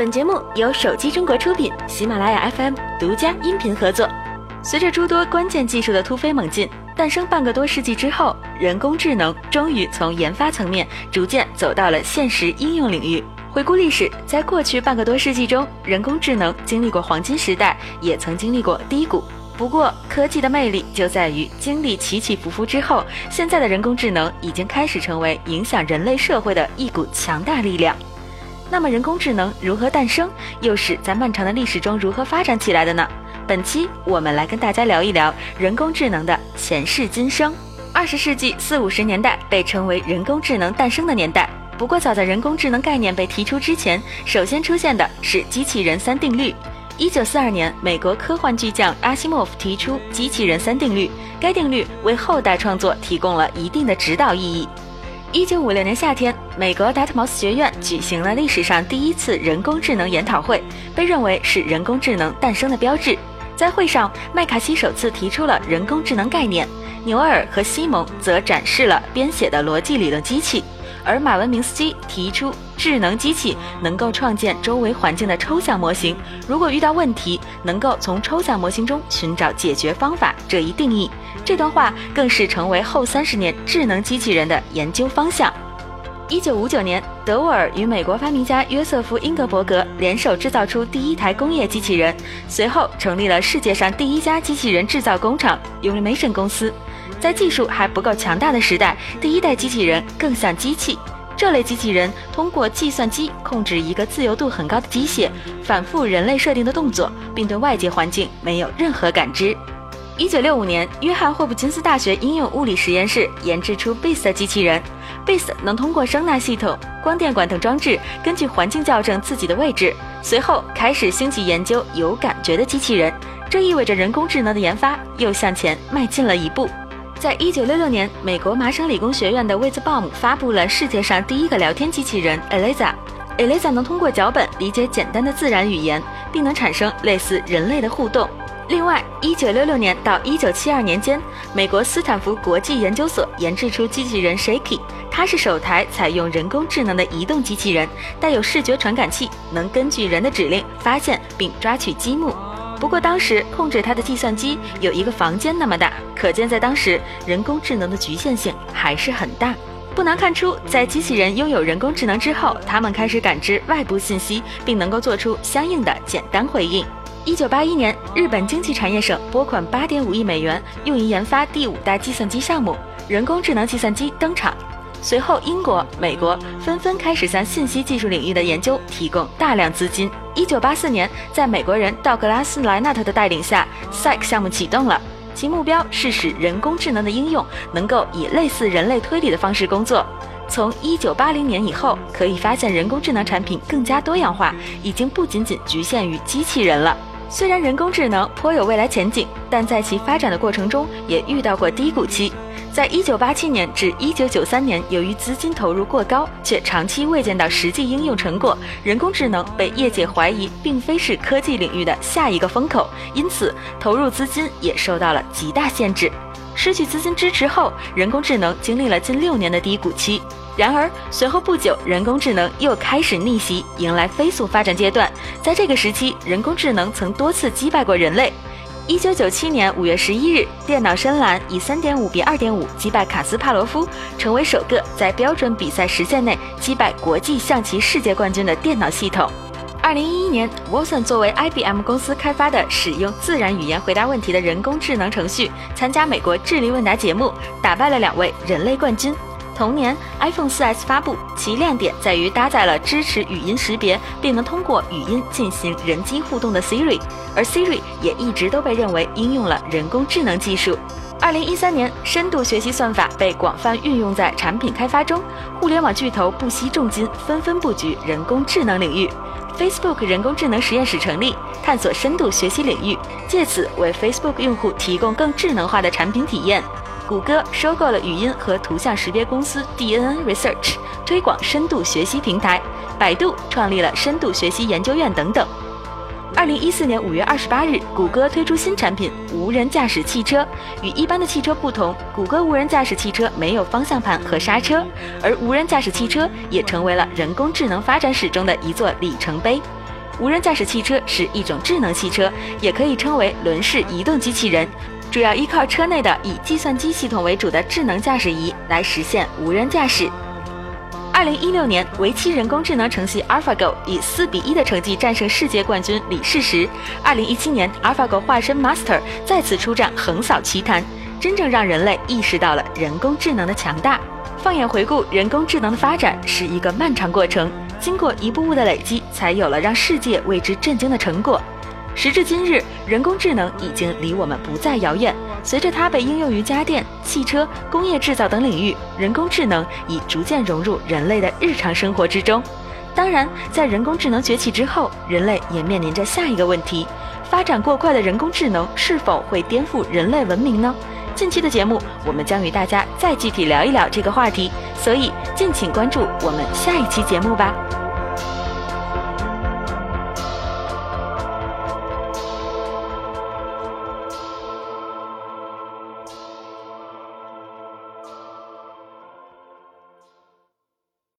本节目由手机中国出品，喜马拉雅 FM 独家音频合作。随着诸多关键技术的突飞猛进，诞生半个多世纪之后，人工智能终于从研发层面逐渐走到了现实应用领域。回顾历史，在过去半个多世纪中，人工智能经历过黄金时代，也曾经历过低谷。不过，科技的魅力就在于经历起起伏伏之后，现在的人工智能已经开始成为影响人类社会的一股强大力量。那么，人工智能如何诞生，又是在漫长的历史中如何发展起来的呢？本期我们来跟大家聊一聊人工智能的前世今生。二十世纪四五十年代被称为人工智能诞生的年代。不过，早在人工智能概念被提出之前，首先出现的是机器人三定律。一九四二年，美国科幻巨匠阿西莫夫提出机器人三定律，该定律为后代创作提供了一定的指导意义。一九五六年夏天，美国达特茅斯学院举行了历史上第一次人工智能研讨会，被认为是人工智能诞生的标志。在会上，麦卡锡首次提出了人工智能概念，纽尔和西蒙则展示了编写的逻辑理论机器。而马文明斯基提出，智能机器能够创建周围环境的抽象模型，如果遇到问题，能够从抽象模型中寻找解决方法这一定义。这段话更是成为后三十年智能机器人的研究方向。一九五九年，德沃尔与美国发明家约瑟夫·英格伯格联手制造出第一台工业机器人，随后成立了世界上第一家机器人制造工厂 ——Unimation 公司。在技术还不够强大的时代，第一代机器人更像机器。这类机器人通过计算机控制一个自由度很高的机械，反复人类设定的动作，并对外界环境没有任何感知。一九六五年，约翰霍普金斯大学应用物理实验室研制出 Beast 机器人。BIS 能通过声纳系统、光电管等装置，根据环境校正自己的位置。随后开始兴起研究有感觉的机器人，这意味着人工智能的研发又向前迈进了一步。在一九六六年，美国麻省理工学院的威兹鲍姆发布了世界上第一个聊天机器人 Eliza。Eliza 能通过脚本理解简单的自然语言，并能产生类似人类的互动。另外，一九六六年到一九七二年间，美国斯坦福国际研究所研制出机器人 Shaky，它是首台采用人工智能的移动机器人，带有视觉传感器，能根据人的指令发现并抓取积木。不过当时控制它的计算机有一个房间那么大，可见在当时人工智能的局限性还是很大。不难看出，在机器人拥有人工智能之后，他们开始感知外部信息，并能够做出相应的简单回应。一九八一年，日本经济产业省拨款八点五亿美元，用于研发第五代计算机项目，人工智能计算机登场。随后，英国、美国纷纷开始向信息技术领域的研究提供大量资金。一九八四年，在美国人道格拉斯·莱纳特的带领下，Syc 项目启动了，其目标是使人工智能的应用能够以类似人类推理的方式工作。从一九八零年以后，可以发现人工智能产品更加多样化，已经不仅仅局限于机器人了。虽然人工智能颇有未来前景，但在其发展的过程中也遇到过低谷期。在一九八七年至一九九三年，由于资金投入过高，却长期未见到实际应用成果，人工智能被业界怀疑并非是科技领域的下一个风口，因此投入资金也受到了极大限制。失去资金支持后，人工智能经历了近六年的低谷期。然而随后不久，人工智能又开始逆袭，迎来飞速发展阶段。在这个时期，人工智能曾多次击败过人类。一九九七年五月十一日，电脑深蓝以三点五比二点五击败卡斯帕罗夫，成为首个在标准比赛时限内击败国际象棋世界冠军的电脑系统。二零一一年，Watson 作为 IBM 公司开发的使用自然语言回答问题的人工智能程序，参加美国智力问答节目，打败了两位人类冠军。同年，iPhone 4S 发布，其亮点在于搭载了支持语音识别，并能通过语音进行人机互动的 Siri，而 Siri 也一直都被认为应用了人工智能技术。二零一三年，深度学习算法被广泛运用在产品开发中，互联网巨头不惜重金，纷纷布局人工智能领域。Facebook 人工智能实验室成立，探索深度学习领域，借此为 Facebook 用户提供更智能化的产品体验。谷歌收购了语音和图像识别公司 DNN Research，推广深度学习平台。百度创立了深度学习研究院等等。二零一四年五月二十八日，谷歌推出新产品——无人驾驶汽车。与一般的汽车不同，谷歌无人驾驶汽车没有方向盘和刹车，而无人驾驶汽车也成为了人工智能发展史中的一座里程碑。无人驾驶汽车是一种智能汽车，也可以称为轮式移动机器人，主要依靠车内的以计算机系统为主的智能驾驶仪来实现无人驾驶。二零一六年，围棋人工智能程序 AlphaGo 以四比一的成绩战胜世界冠军李世石。二零一七年，AlphaGo 化身 Master 再次出战，横扫棋坛，真正让人类意识到了人工智能的强大。放眼回顾，人工智能的发展是一个漫长过程。经过一步步的累积，才有了让世界为之震惊的成果。时至今日，人工智能已经离我们不再遥远。随着它被应用于家电、汽车、工业制造等领域，人工智能已逐渐融入人类的日常生活之中。当然，在人工智能崛起之后，人类也面临着下一个问题：发展过快的人工智能是否会颠覆人类文明呢？近期的节目，我们将与大家再具体聊一聊这个话题，所以敬请关注我们下一期节目吧。